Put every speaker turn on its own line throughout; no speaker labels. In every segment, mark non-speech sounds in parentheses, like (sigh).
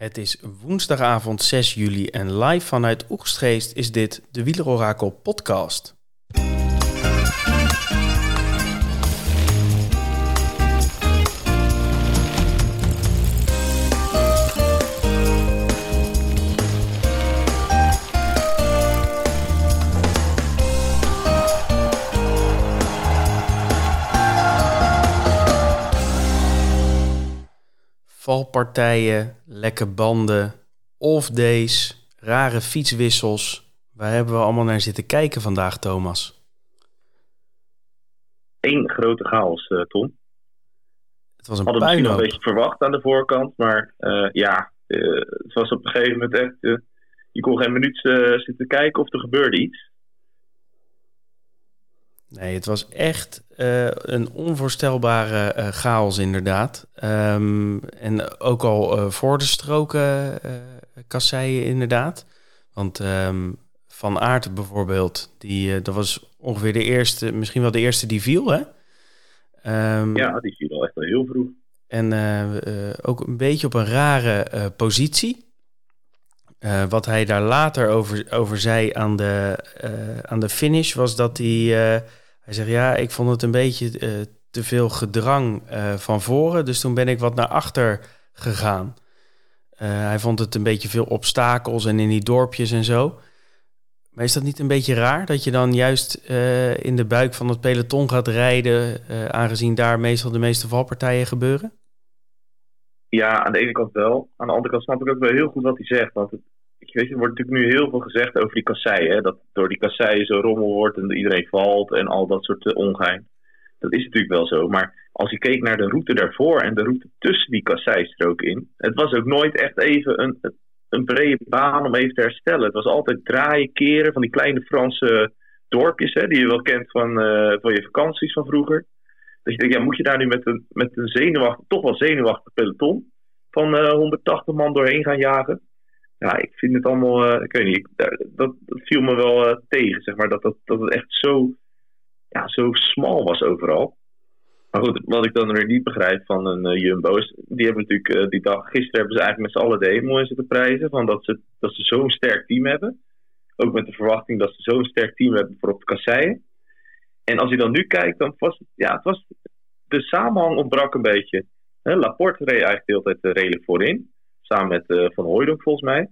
Het is woensdagavond 6 juli en live vanuit Oegstgeest is dit de Wielerorakel podcast. Valpartijen, lekke banden, off-days, rare fietswissels. Waar hebben we allemaal naar zitten kijken vandaag, Thomas?
Eén grote chaos, uh, Tom.
Het was een
Hadden misschien nog een beetje verwacht aan de voorkant, maar uh, ja, uh, het was op een gegeven moment echt... je kon geen minuut zitten kijken of er gebeurde iets.
Nee, het was echt uh, een onvoorstelbare uh, chaos inderdaad. Um, en ook al uh, voor de stroken kasseien inderdaad. Want um, Van Aert bijvoorbeeld, die, dat was ongeveer de eerste, misschien wel de eerste die viel hè?
Um, ja, die viel al echt al heel vroeg.
En ook een beetje op een rare positie. Wat hij daar later over, over zei aan de, aan de finish was dat hij hij zegt, ja, ik vond het een beetje te veel gedrang van voren. Dus toen ben ik wat naar achter gegaan. Hij vond het een beetje veel obstakels en in die dorpjes en zo. Maar is dat niet een beetje raar dat je dan juist in de buik van het peloton gaat rijden, aangezien daar meestal de meeste valpartijen gebeuren?
Ja, aan de ene kant wel. Aan de andere kant snap ik ook wel heel goed wat hij zegt. Want ik weet, er wordt natuurlijk nu heel veel gezegd over die kasseien. Dat door die kasseien zo rommel wordt en iedereen valt en al dat soort uh, ongein. Dat is natuurlijk wel zo. Maar als je keek naar de route daarvoor en de route tussen die kasseistroken in. Het was ook nooit echt even een, een brede baan om even te herstellen. Het was altijd draaien, keren van die kleine Franse dorpjes. Hè, die je wel kent van, uh, van je vakanties van vroeger. Dat je denkt, ja, moet je daar nu met een, met een zenuwachtig, toch wel zenuwachtig peloton van uh, 180 man doorheen gaan jagen? Ja, ik vind het allemaal, uh, ik weet niet, dat, dat, viel me wel uh, tegen, zeg maar, dat, dat, dat het echt zo, ja, zo smal was overal. Maar goed, wat ik dan weer niet begrijp van een uh, Jumbo is, die hebben natuurlijk die dag, gisteren hebben ze eigenlijk met z'n allen de hemel in zitten prijzen, van dat ze, dat ze zo'n sterk team hebben. Ook met de verwachting dat ze zo'n sterk team hebben voor op de kasseien. En als je dan nu kijkt, dan was het, ja, het was, de samenhang ontbrak een beetje. Laporte reed eigenlijk de hele tijd redelijk voorin. Samen met uh, Van Hooydonk volgens mij.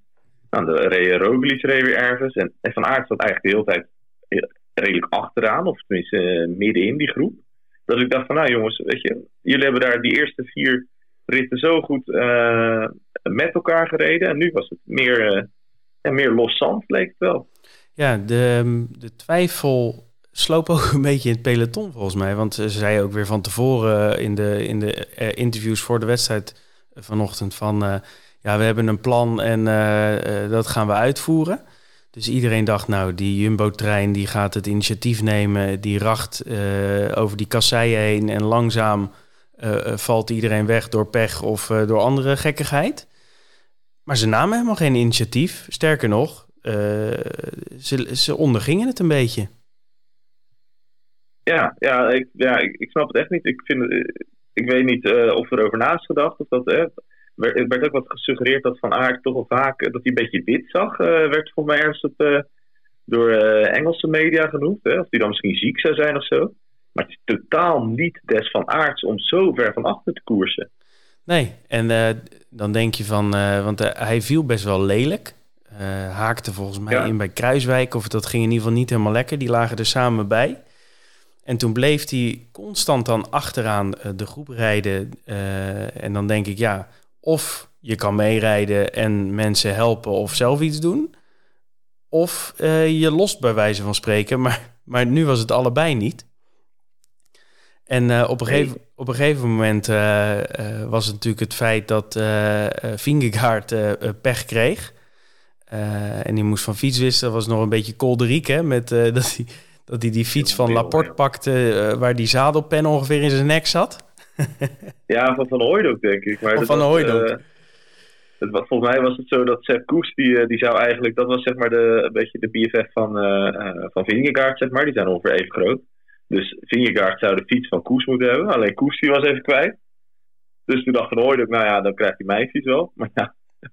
Nou, de reed Roglic reed weer ergens. En, Van Aert zat eigenlijk de hele tijd redelijk achteraan. Of tenminste uh, midden in die groep. Dat ik dacht van nou jongens, weet je. Jullie hebben daar die eerste vier ritten zo goed uh, met elkaar gereden. En nu was het meer, ja, meer los zand, leek het wel.
Ja, de, de twijfel sloop ook (laughs) een beetje in het peloton volgens mij. Want ze zei ook weer van tevoren in de, in de interviews voor de wedstrijd vanochtend van ja, we hebben een plan en uh, uh, dat gaan we uitvoeren. Dus iedereen dacht, nou, die Jumbo-trein die gaat het initiatief nemen, die racht uh, over die kasseien heen en langzaam valt iedereen weg door pech of door andere gekkigheid. Maar ze namen helemaal geen initiatief. Sterker nog, ze, ze ondergingen het een beetje.
Ja, ja, ik, ja ik, snap het echt niet. Ik, vind ik weet niet of er over naast gedacht of dat werd, werd ook wat gesuggereerd dat Van Aert toch wel vaak dat hij een beetje wit zag. Uh, werd volgens mij ergens op, uh, door Engelse media genoemd. Hè? Of hij dan misschien ziek zou zijn of zo. Maar het is totaal niet des Van Aerts om zo ver van achter te koersen.
Nee, en dan denk je van, want hij viel best wel lelijk. haakte volgens mij ja. in bij Kruiswijk, of dat ging in ieder geval niet helemaal lekker. Die lagen er samen bij. En toen bleef hij constant dan achteraan de groep rijden. en dan denk ik, ja, of je kan meerijden en mensen helpen of zelf iets doen. Of uh, je lost bij wijze van spreken. Maar, maar nu was het allebei niet. En uh, op, een gegeven, op een gegeven moment uh, was het natuurlijk het feit dat uh, Vingegaard pech kreeg. en die moest van fiets wisselen. Dat was nog een beetje kolderiek, hè? Met, (laughs) dat, hij, dat hij die fiets van Laporte pakte... waar die zadelpen ongeveer in zijn nek zat. (laughs)
ja, van Van Hooydonk denk ik. Maar
van Hooydonk.
Uh, volgens mij was het zo dat Sepp Koes, die, die zou eigenlijk, dat was zeg maar de, een beetje de BFF van, uh, van Vingegaard, zeg maar. Die zijn ongeveer even groot. Dus Vingegaard zou de fiets van Koes moeten hebben. Alleen Koes die was even kwijt. Dus toen dacht Van Hooydonk, nou ja, dan krijgt hij mijn fiets wel. Maar ja, (laughs)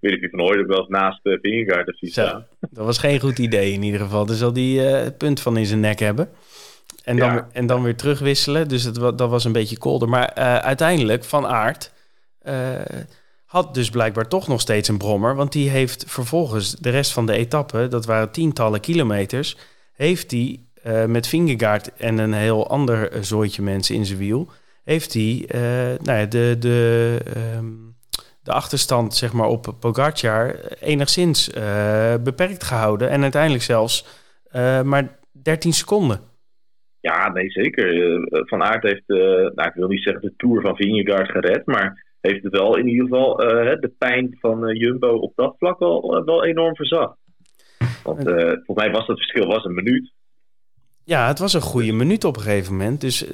Ik weet niet of van ooit wel eens naast uh, Vingegaard heeft staan.
Dat was geen goed idee in ieder geval. Dus zal die het punt van in zijn nek hebben. En dan, en dan weer terugwisselen. Dus het, dat was een beetje kolder. Maar uiteindelijk, Van Aert had dus blijkbaar toch nog steeds een brommer. Want die heeft vervolgens de rest van de etappe, dat waren tientallen kilometers, heeft hij uh, met Vingegaard en een heel ander zooitje mensen in zijn wiel, heeft hij nou ja, de, de, um, de achterstand zeg maar, op Pogacar enigszins beperkt gehouden. En uiteindelijk zelfs maar 13 seconden.
Ja, nee, zeker. Van Aert heeft, nou, ik wil niet zeggen de Tour van Vingegaard gered, maar heeft het wel in ieder geval uh, de pijn van uh, Jumbo op dat vlak wel, wel enorm verzacht. Want volgens mij was dat verschil was een minuut.
Ja, het was een goede minuut op een gegeven moment. Dus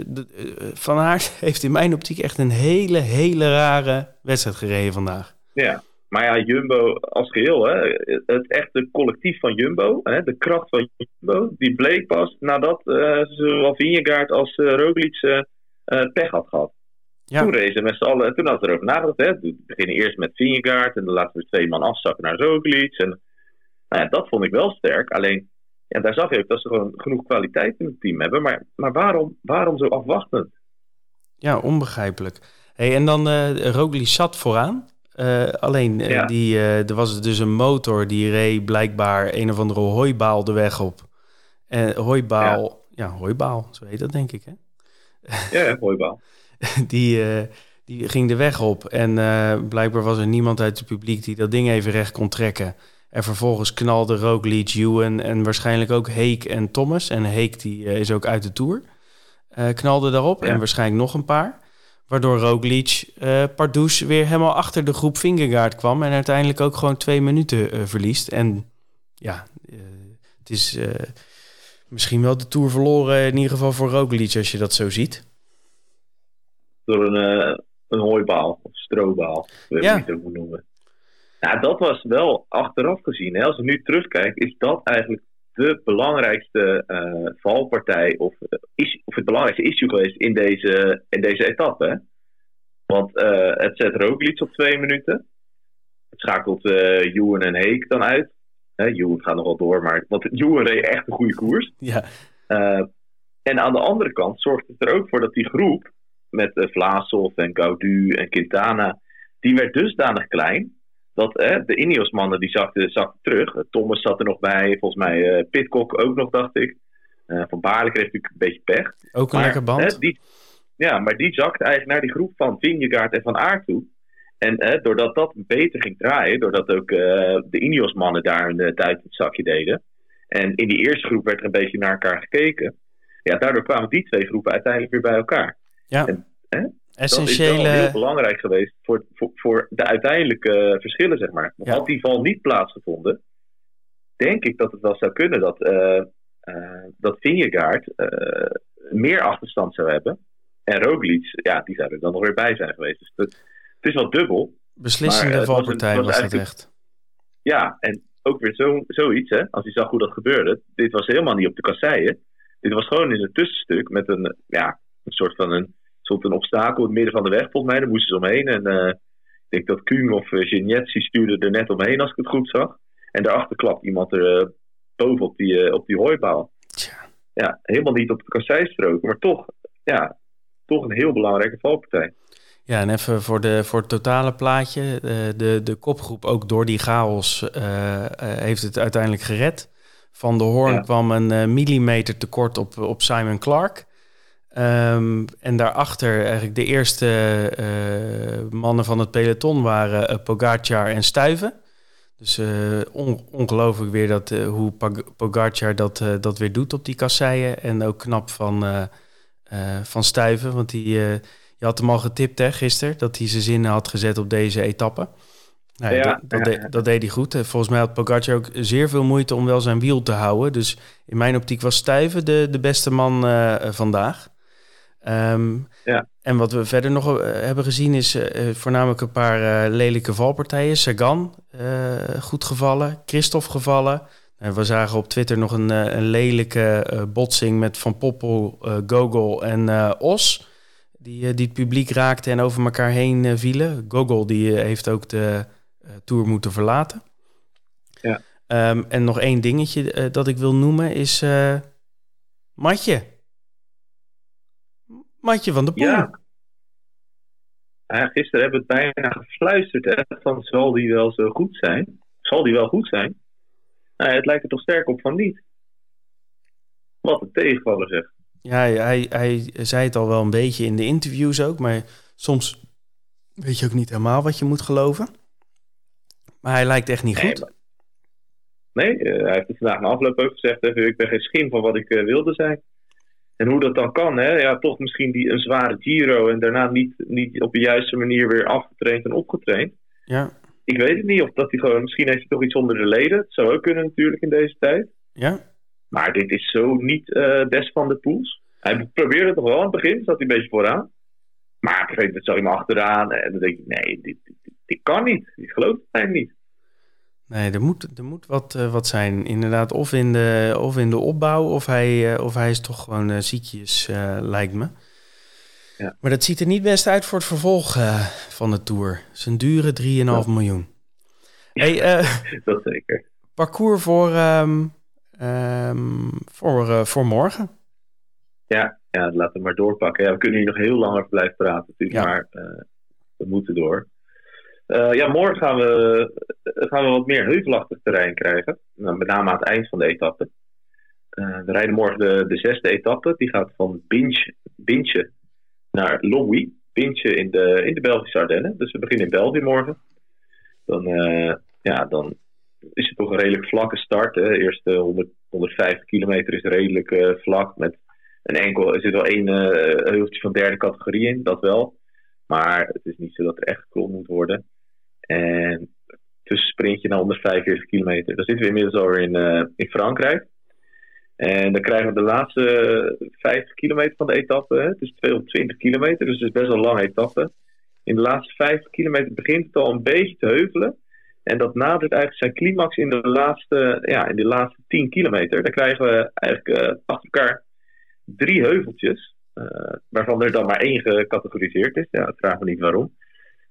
Van Aert (laughs) heeft in mijn optiek echt een hele, hele rare wedstrijd gereden vandaag.
Ja, maar ja, Jumbo als geheel, hè, het echte collectief van Jumbo, hè, de kracht van Jumbo, die bleek pas nadat uh, zowel Vingegaard als uh, Roglic pech had gehad. Ja. Toen racen met z'n allen. Toen hadden we erover nagedacht. Hè. We beginnen eerst met Vingegaard. En dan laten we twee man afzakken naar Roglic. En nou ja, dat vond ik wel sterk. Alleen, ja, daar zag je ook dat ze gewoon genoeg kwaliteit in het team hebben. Maar, maar waarom, waarom zo afwachtend?
Ja, onbegrijpelijk. Hey, en dan uh, Roglic zat vooraan. Uh, alleen, uh, die, er was dus een motor die reed blijkbaar een of andere hooibaal de weg op. En hooibaal, ja. ja, hooibaal, zo heet dat denk ik hè?
Ja, hooibaal. (laughs)
die, uh, die ging de weg op. En uh, blijkbaar was er niemand uit het publiek die dat ding even recht kon trekken. En vervolgens knalde Roglic, Ewan en waarschijnlijk ook Heek en Thomas. En Heek die, uh, is ook uit de Tour. knalde daarop en waarschijnlijk nog een paar. Waardoor Roglic uh, Pardoes weer helemaal achter de groep Vingegaard kwam. En uiteindelijk ook gewoon twee minuten verliest. En ja, het is misschien wel de Tour verloren in ieder geval voor Roglic als je dat zo ziet
door een, een hooibaal of strobaal, weet ja. ik het moet noemen. Nou, dat was wel achteraf gezien. Hè, als je nu terugkijkt, is dat eigenlijk de belangrijkste uh, valpartij of, uh, is, of het belangrijkste issue geweest in deze, in deze etappe. Hè? Want uh, het zet Roglic op twee minuten. Het schakelt uh, en Heek dan uit. Ewan gaat nog wel door, maar want reed echt een goede koers.
Ja.
en aan de andere kant zorgt het er ook voor dat die groep met uh, Vlaasov en Gaudu en Quintana, die werd dusdanig klein dat uh, de Ineos-mannen die zakten, zakten terug. Thomas zat er nog bij, volgens mij uh, Pitcock ook nog, dacht ik. van Baarle kreeg natuurlijk een beetje pech.
Ook een lekker band.
die, ja, maar die zakte eigenlijk naar die groep van Vingegaard en Van Aert toe. En doordat dat beter ging draaien, doordat ook de Ineos-mannen daar een tijd in het zakje deden. En in die eerste groep werd er een beetje naar elkaar gekeken. Ja, daardoor kwamen die twee groepen uiteindelijk weer bij elkaar.
Ja. hè? Essentiële... Dat is
wel heel belangrijk geweest voor, voor, voor de uiteindelijke verschillen, zeg maar. Had die val niet plaatsgevonden, denk ik dat het wel zou kunnen dat, uh, uh, dat Vingegaard uh, meer achterstand zou hebben. En Roglic, ja, die zou er dan nog weer bij zijn geweest. Dus het, het is wel dubbel.
Beslissende valpartij was, was, was het echt.
Ja, en ook weer zo, zoiets, hè, als je zag hoe dat gebeurde. Dit was helemaal niet op de kasseien. Dit was gewoon in een tussenstuk met een, ja, een soort van een stond een obstakel in het midden van de weg, volgens mij. Daar moesten ze omheen. En uh, ik denk dat Kuhn of uh, Genetzi stuurde er net omheen, als ik het goed zag. En daarachter klapt iemand er uh, boven op die, op die hooibaal. Tja. Ja, helemaal niet op de kasseistrook, maar toch, ja, toch een heel belangrijke valpartij.
Ja, en even voor, de, voor het totale plaatje. de, de kopgroep, ook door die chaos, heeft het uiteindelijk gered. Van de Hoorn kwam een millimeter tekort op, op Simon Clark. Um, en daarachter eigenlijk de eerste uh, mannen van het peloton waren uh, Pogacar en Stuiven. Dus uh, on ongelooflijk weer dat, hoe Pogacar dat, dat weer doet op die kasseien. En ook knap van, van Stuiven, want die, je had hem al getipt hè, gisteren... dat hij zijn zinnen had gezet op deze etappe. Nou, ja, dat, dat, dat, deed hij goed. Volgens mij had Pogacar ook zeer veel moeite om wel zijn wiel te houden. Dus in mijn optiek was Stuiven de, de beste man vandaag. Um, ja. En wat we verder nog uh, hebben gezien is uh, voornamelijk een paar uh, lelijke valpartijen. Sagan goed gevallen, Christophe gevallen. we zagen op Twitter nog een, een lelijke botsing met Van Poppel, Gogol en Os. Die, die het publiek raakte en over elkaar heen vielen. Gogol die heeft ook de Tour moeten verlaten.
Ja.
Ehm, en nog één dingetje dat ik wil noemen is Matje. Matje van de Poel.
Ja. ja. gisteren hebben we het bijna gefluisterd hè, van zal die wel zo goed zijn? Zal die wel goed zijn? Nou, het lijkt er toch sterk op van niet. Wat een tegenvaller zeg.
Ja, hij, hij zei het al wel een beetje in de interviews ook, maar soms weet je ook niet helemaal wat je moet geloven. Maar hij lijkt echt niet goed.
Nee, eh, hij heeft het vandaag na afloop ook gezegd, even, ik ben geen schim van wat ik uh, wilde zijn. En hoe dat dan kan, hè? Ja, toch misschien die, een zware Giro en daarna niet, niet op de juiste manier weer afgetraind en opgetraind.
Ja.
Ik weet het niet of dat hij gewoon, misschien heeft hij toch iets onder de leden. Het zou ook kunnen natuurlijk in deze tijd.
Ja.
Maar dit is zo niet uh, best van de pools. Hij probeerde het toch wel aan het begin, zat hij een beetje vooraan. Maar gegeven moment zag hij hem achteraan en dan denk ik, nee, dit, dit, dit kan niet. Ik geloof het eigenlijk niet.
Nee, er moet, er moet wat, uh, wat zijn. Inderdaad, of in de, of in de opbouw, of hij, uh, of hij is toch gewoon uh, ziekjes, lijkt me.
Ja.
Maar dat ziet er niet best uit voor het vervolg van de Tour. Zijn dure 3,5 ja. miljoen. Hey, (laughs)
dat zeker.
Parcours voor, um, um, voor, voor morgen.
Ja, ja, laten we maar doorpakken. Ja, we kunnen hier nog heel lang over blijven praten natuurlijk, maar we moeten door. Uh, ja, morgen gaan we, gaan we wat meer heuvelachtig terrein krijgen. Nou, met name aan het eind van de etappe. Uh, we rijden morgen de, de zesde etappe. Die gaat van Binche naar Longwy. Binche in de, in de Belgische Ardennen. Dus we beginnen in België morgen. Dan, uh, ja, dan is het toch een redelijk vlakke start. De eerste 100, 150 kilometer is redelijk vlak. Met een enkel, er zit wel één heuveltje van derde categorie in, dat wel. Maar het is niet zo dat er echt geklommen moet worden. En tussen sprintje naar 145 kilometer. Dan zitten we inmiddels alweer in, uh, in Frankrijk. En dan krijgen we de laatste 50 kilometer van de etappe. Het is 220 kilometer, dus het is best wel een lange etappe. In de laatste 50 kilometer begint het al een beetje te heuvelen. En dat nadert eigenlijk zijn climax in de laatste, ja, in de laatste 10 kilometer. Dan krijgen we eigenlijk uh, achter elkaar drie heuveltjes. Uh, waarvan er dan maar één gecategoriseerd is. Ja, ik vraag me niet waarom.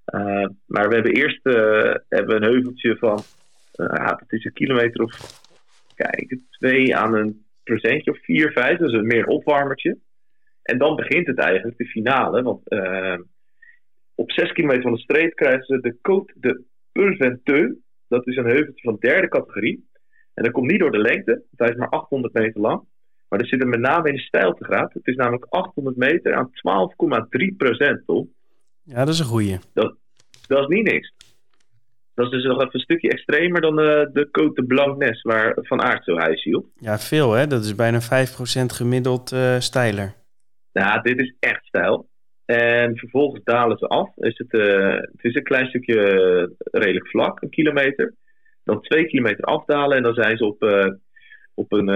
Uh, maar we hebben eerst uh, hebben een heuveltje van, uh, ja, het is een kilometer of, kijk, twee aan een procentje of vier, vijf, dus een meer opwarmertje. En dan begint het eigenlijk, de finale, want op zes kilometer van de streep krijgen ze de Côte de Pulventeux. Dat is een heuveltje van derde categorie. En dat komt niet door de lengte, want is maar 800 meter lang. Maar dat zit er met name in de stijltegraad. Het is namelijk 800 meter aan 12,3 procent?
Ja, dat is een goeie.
Dat, dat is niet niks. Dat is dus nog even een stukje extremer dan uh, de Côte de Blancnes, waar Van Aert zo high hield.
Ja, veel hè? Dat is bijna 5% gemiddeld uh, steiler.
Ja, dit is echt stijl. En vervolgens dalen ze af. Is het, uh, het is een klein stukje redelijk vlak, een kilometer. Dan twee kilometer afdalen en dan zijn ze op, op een,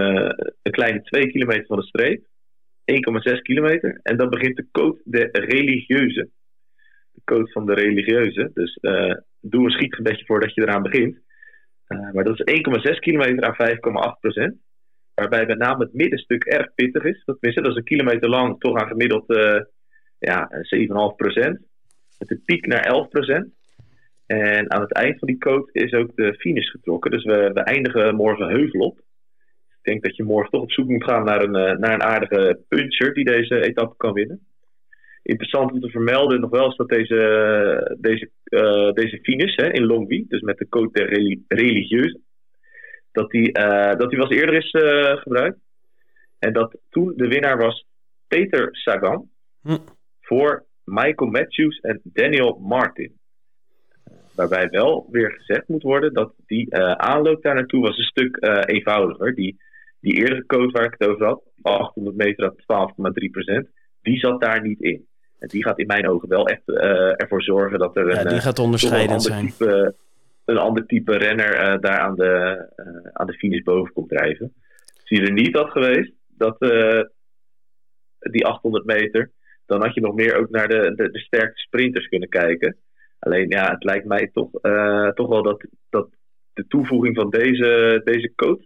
een kleine twee kilometer van de streep. 1,6 kilometer. En dan begint de Côte de Religieuze de code van de religieuze. Dus uh, doe een schietgebedje voordat je eraan begint. Uh, maar dat is 1,6 kilometer aan 5,8 procent. Waarbij met name het middenstuk erg pittig is. Dat, dat is een kilometer lang toch aan gemiddeld uh, ja, 7,5 procent. Met een piek naar 11 procent. En aan het eind van die code is ook de finish getrokken. Dus we, we eindigen morgen heuvel op. Ik denk dat je morgen toch op zoek moet gaan naar een, naar een aardige puncher die deze etappe kan winnen interessant om te vermelden nog wel is dat deze, deze, uh, deze finish hè, in Longwy, dus met de code religieus, dat die, uh, dat die was eerder is uh, gebruikt. En dat toen de winnaar was Peter Sagan hm. voor Michael Matthews en Daniel Martin. Waarbij wel weer gezegd moet worden dat die aanloop daar naartoe was een stuk eenvoudiger. Die, die eerdere code waar ik het over had, 800 meter aan 12,3%, die zat daar niet in. En die gaat in mijn ogen wel echt uh, ervoor zorgen dat er
ja,
een,
die gaat onderscheidend
een
zijn.
Type, een ander type renner daar aan de, aan de finish boven komt drijven. Als je er niet had geweest, dat, die 800 meter, dan had je nog meer ook naar de, de, de sterke sprinters kunnen kijken. Alleen ja, het lijkt mij toch, toch wel dat, dat de toevoeging van deze, deze coach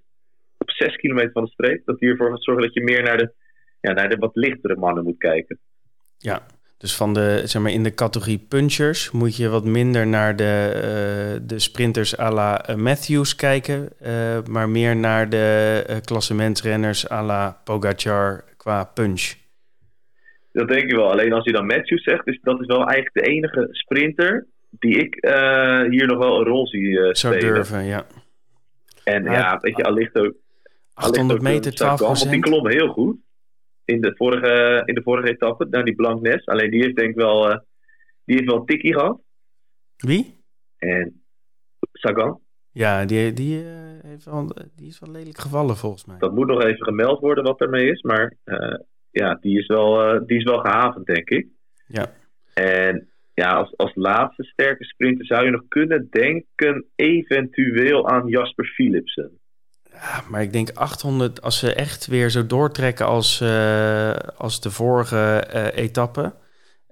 op 6 kilometer van de streep, dat die ervoor gaat zorgen dat je meer naar de, ja, naar de wat lichtere mannen moet kijken.
Ja, Dus van de, zeg maar, in de categorie punchers moet je wat minder naar de, uh, de sprinters à la Matthews kijken, uh, maar meer naar de uh, klassementsrenners à la Pogacar qua punch.
Dat denk ik wel. Alleen als je dan Matthews zegt, is dat is wel eigenlijk de enige sprinter die ik hier nog wel een rol zie spelen.
Zou durven, ja.
En ja, weet je, allicht ook...
800 meter, 12
Want die klom heel goed in de vorige, in de vorige etappe, naar die Blanknes. Alleen die heeft denk ik wel, uh, die heeft wel een tikkie gehad.
Wie?
En Sagan.
Ja, die, die, uh, heeft wel, die is wel lelijk gevallen volgens mij.
Dat moet nog even gemeld worden wat ermee is. Maar uh, ja, die is, wel, die is wel gehavend, denk ik.
Ja.
En ja, als, als laatste sterke sprinter zou je nog kunnen denken eventueel aan Jasper Philipsen.
Ja, maar ik denk 800, als ze echt weer zo doortrekken als, uh, als de vorige uh, etappe,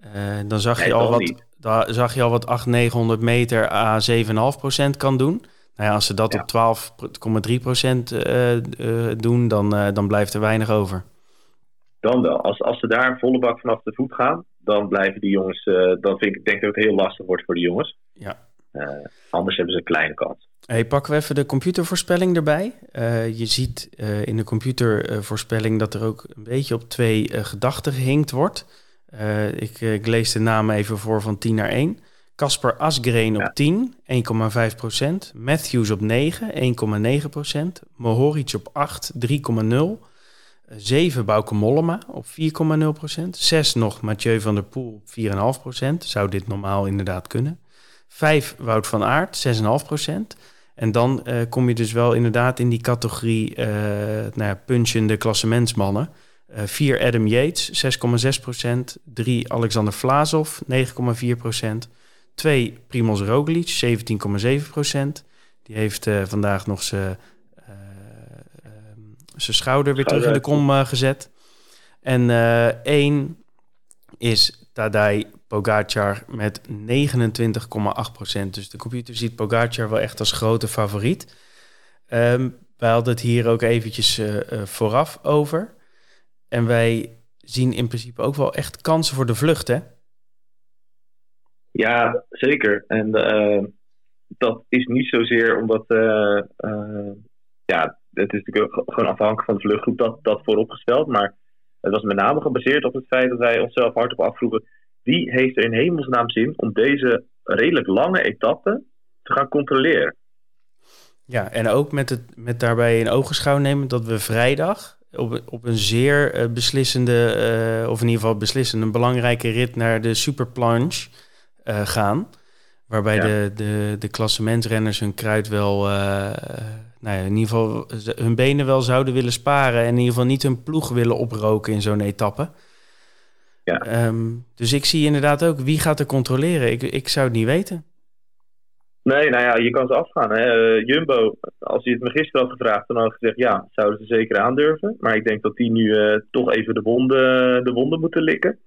uh, dan zag je, al wat, da, zag je al wat 800, 900 meter a 7,5% kan doen. Nou ja, als ze dat ja. op 12,3% doen, dan, dan blijft er weinig over.
Dan wel. Als, als ze daar volle bak vanaf de voet gaan, dan blijven die jongens, dan vind ik denk dat het heel lastig wordt voor de jongens.
Ja.
Anders hebben ze een kleine kans.
Hey, pakken we even de computervoorspelling erbij. Uh, je ziet uh, in de computervoorspelling dat er ook een beetje op twee uh, gedachten gehinkt wordt. Ik, ik, lees de namen even voor van 10 naar 1. Casper Asgreen op ja. 10, 1,5%. Matthews op 9, 1,9%. Mohoric op 8, 3,0%. 7 Bauke Mollema op 4,0%. 6 nog Mathieu van der Poel op 4,5%. Zou dit normaal inderdaad kunnen. 5 Wout van Aert, 6,5%. En dan uh, kom je dus wel inderdaad in die categorie uh, nou ja, punchende klassementsmannen. Uh, vier Adam Yates, 6,6% Drie Alexander Vlaasov, 9,4% Twee Primoz Roglic, 17,7% Die heeft vandaag nog zijn schouder weer terug in de kom gezet. En één is Tadej Pogacar met 29,8%. Dus de computer ziet Pogacar wel echt als grote favoriet. Um, wij hadden het hier ook eventjes uh, uh, vooraf over. En wij zien in principe ook wel echt kansen voor de vlucht, hè?
Ja, zeker. En uh, dat is niet zozeer omdat... ja, het is natuurlijk gewoon afhankelijk van de vluchtgroep dat, dat vooropgesteld. Maar het was met name gebaseerd op het feit dat wij onszelf hardop afvroegen wie heeft er in hemelsnaam zin om deze redelijk lange etappe te gaan controleren?
Ja, en ook met, het, met daarbij in ogenschouw nemen dat we vrijdag op, op een zeer uh, beslissende, uh, of in ieder geval beslissende, een belangrijke rit naar de Superplanche uh, gaan. Waarbij ja. de, de, de klassementsrenners hun kruid wel, nou ja, in ieder geval hun benen wel zouden willen sparen. En in ieder geval niet hun ploeg willen oproken in zo'n etappe.
Ja.
Um, dus ik zie inderdaad ook wie gaat er controleren. Ik, ik zou het niet weten.
Nee, nou ja, je kan ze afgaan. Hè. Uh, Jumbo, als je het me gisteren had gevraagd, dan had ik gezegd ja, zouden ze zeker aandurven. Maar ik denk dat die nu uh, toch even de wonden, de wonden moeten likken.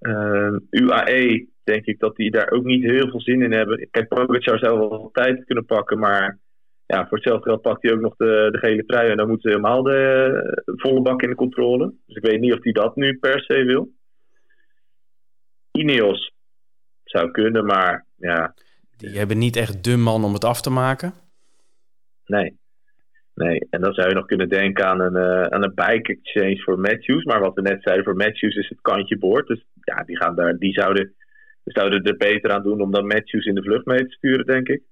Uh, UAE, denk ik dat die daar ook niet heel veel zin in hebben. Kijk, Pogacar zou wel tijd kunnen pakken, maar ja, voor hetzelfde geld pakt hij ook nog de, de gele trui. En dan moeten ze helemaal de volle bak in de controle. Dus ik weet niet of hij dat nu per se wil. Ineos zou kunnen, maar ja.
Die hebben niet echt de man om het af te maken.
Nee. Nee, en dan zou je nog kunnen denken aan een, uh, aan een bike exchange voor Matthews. Maar wat we net zeiden, voor Matthews is het kantje boord. Dus ja, die, gaan daar, die zouden, zouden er beter aan doen om dan Matthews in de vlucht mee te sturen, denk ik.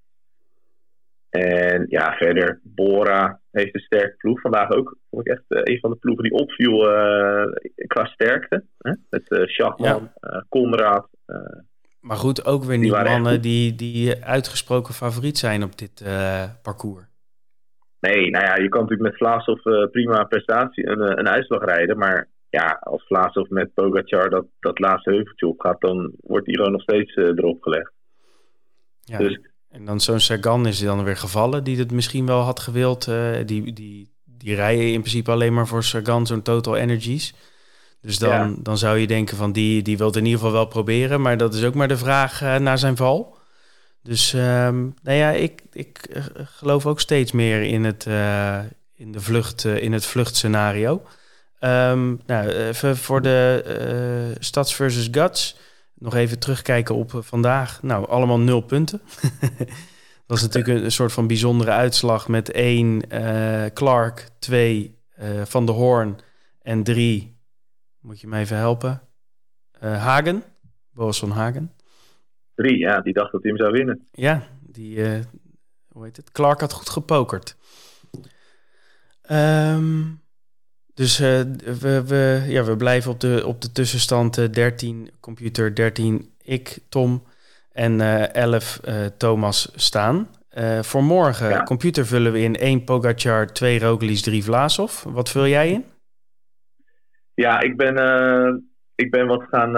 En ja, verder, Bora heeft een sterke ploeg. Vandaag ook, vond ik echt uh, een van de ploegen die opviel uh, qua sterkte. Hè? Met uh, Schachman, ja. Konrad.
maar goed, ook weer niet mannen die, die uitgesproken favoriet zijn op dit parcours.
Nee, nou ja, je kan natuurlijk met Vlaasov prima prestatie een, een uitslag rijden. Maar ja, als Vlaasov met Pogacar dat, dat laatste heuveltje opgaat, dan wordt die gewoon nog steeds erop gelegd.
Ja. Dus en dan zo'n Sagan is dan weer gevallen, die het misschien wel had gewild. Uh, die, die, die rijden in principe alleen maar voor Sagan, zo'n Total Energies. Dus dan, ja. dan zou je denken van die, die wil het in ieder geval wel proberen. Maar dat is ook maar de vraag uh, naar zijn val. Dus um, nou ja, ik, ik uh, geloof ook steeds meer in het, in de vlucht, in het vluchtscenario. Um, nou, even voor de Stads versus Guts. Nog even terugkijken op vandaag. Nou, allemaal nul punten. (laughs) dat is natuurlijk een, soort van bijzondere uitslag met één uh, Clark, twee uh, Van de Hoorn en drie, moet je mij even helpen, Hagen, Boas van Hagen.
Drie, ja, die dacht dat hij hem zou winnen.
Ja, die, hoe heet het, Clark had goed gepokerd. Um, dus uh, we, we, ja, we blijven op de, op de tussenstand uh, 13 computer, 13 ik, Tom en uh, 11 Thomas staan. Eh, voor morgen, ja. computer vullen we in 1 Pogacar, 2 Roglic, 3 Vlasov. Wat vul jij in?
Ja, ik ben, ik ben wat gaan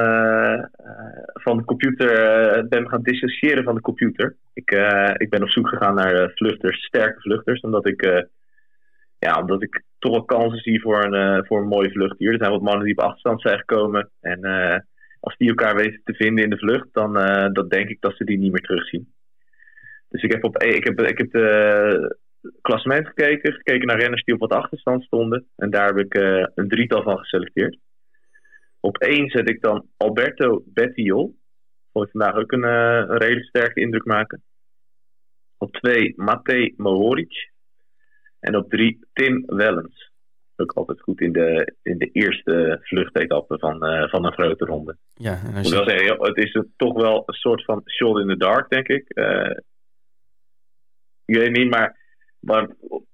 van de computer, ben gaan dissociëren van de computer. Ik, ik ben op zoek gegaan naar vluchters, sterke vluchters, omdat ik ja, omdat ik toch wel kansen zie voor een, uh, voor een mooie vlucht hier. Er zijn wat mannen die op achterstand zijn gekomen. En uh, als die elkaar weten te vinden in de vlucht, dan, uh, dan denk ik dat ze die niet meer terugzien. Dus ik heb, op, ik heb, ik heb de klassement gekeken, gekeken naar renners die op wat achterstand stonden. En daar heb ik een drietal van geselecteerd. Op één zet ik dan Alberto Bettiol. Vond ik vandaag ook een, een redelijk sterke indruk maken. Op twee Matej Mohoric. En op drie Tim Wellens. Ook altijd goed in de, in de eerste vluchtetappe van, uh, van een grote ronde. Ja, en als je... Het is toch wel een soort van shot in the dark, denk ik. Uh, ik weet niet, maar, maar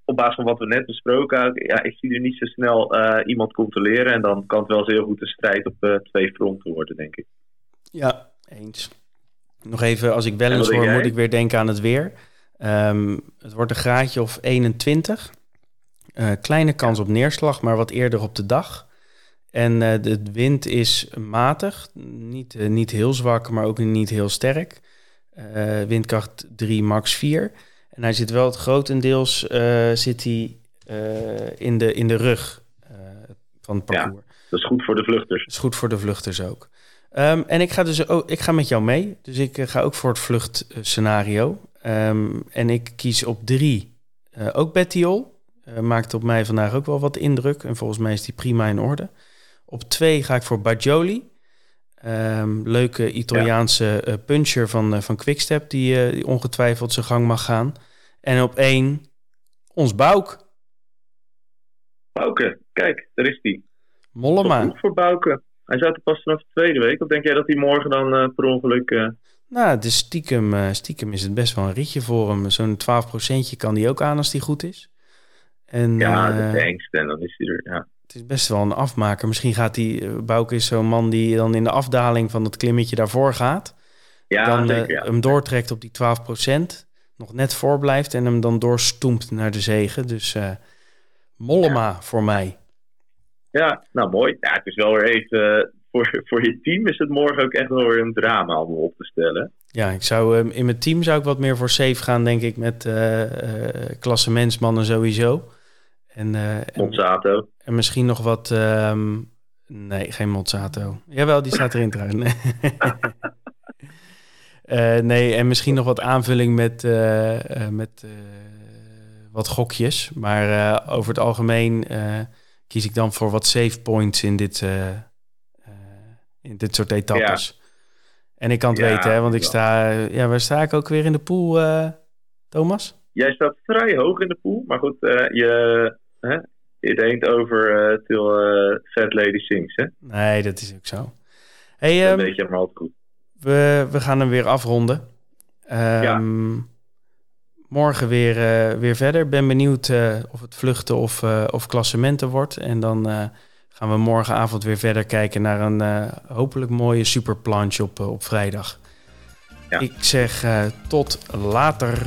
op basis van wat we net besproken, ja, ik zie er niet zo snel uh, iemand controleren. En dan kan het wel eens heel goed een strijd op twee fronten worden, denk ik.
Ja, eens. Nog even, als ik Wellens hoor, moet ik weer denken aan het weer. Um, het wordt een graadje of 21. Uh, kleine kans op neerslag, maar wat eerder op de dag. En uh, de wind is matig, niet, uh, niet heel zwak, maar ook niet heel sterk. windkracht 3, max 4. En hij zit wel het grotendeels zit hij, in, de, in de rug van het parcours.
Ja, dat is goed voor de vluchters.
Dat is goed voor de vluchters ook. Um, en ik ga dus ook, ik ga met jou mee. Dus ik ga ook voor het vluchtscenario. Um, en ik kies op drie uh, ook Bettiol. Uh, maakt op mij vandaag ook wel wat indruk. En volgens mij is die prima in orde. Op twee ga ik voor Bajoli. Um, leuke Italiaanse ja. uh, puncher van, van Quickstep die, die, ongetwijfeld zijn gang mag gaan. En op één ons Bouk.
Bouke, kijk, daar is die.
Mollema.
Goed voor Bouke. Hij zat er pas vanaf de tweede week. Of denk jij dat hij morgen dan per ongeluk
nou, dus stiekem, uh, stiekem is het best wel een ritje voor hem. Zo'n 12% kan die ook aan als die goed is.
En, ja, uh, dat is En dan is hij er, ja.
Het is best wel een afmaker. Misschien gaat die... Uh, Bouke is zo'n man die dan in de afdaling van het klimmetje daarvoor gaat. Ja, dan zeker, ja. hem doortrekt op die 12%. Nog net voor blijft en hem dan doorstoemt naar de zegen. Dus Mollema ja. voor mij.
Ja, nou mooi. Ja, het is wel weer even voor, voor je team is het morgen ook echt wel weer een drama om op te stellen.
Ja, ik zou, um, in mijn team zou ik wat meer voor safe gaan, denk ik, met uh, uh, klassementsmannen sowieso. En, uh,
Monsanto.
En, en, misschien nog wat... Um, nee, geen Monsanto. Jawel, die staat erin trouwens. nee, (laughs) en misschien nog wat aanvulling met, met wat gokjes. Maar over het algemeen kies ik dan voor wat safe points in dit in dit soort etappes. En ik kan het weten, hè, want ik sta... Ja, waar sta ik ook weer in de pool, uh, Thomas?
Jij staat vrij hoog in de pool, maar goed, uh, je... Hè? It ain't over uh, till Fat Lady sings, hè?
Nee, dat is ook zo. Hey,
um, weet je maar altijd goed.
We, we gaan hem weer afronden. Um, ja. Morgen weer, weer verder. Ben benieuwd of het vluchten of, of klassementen wordt. En dan gaan we morgenavond weer verder kijken naar een uh, hopelijk mooie superplanche op, uh, op vrijdag. Ja. Ik zeg uh, tot later.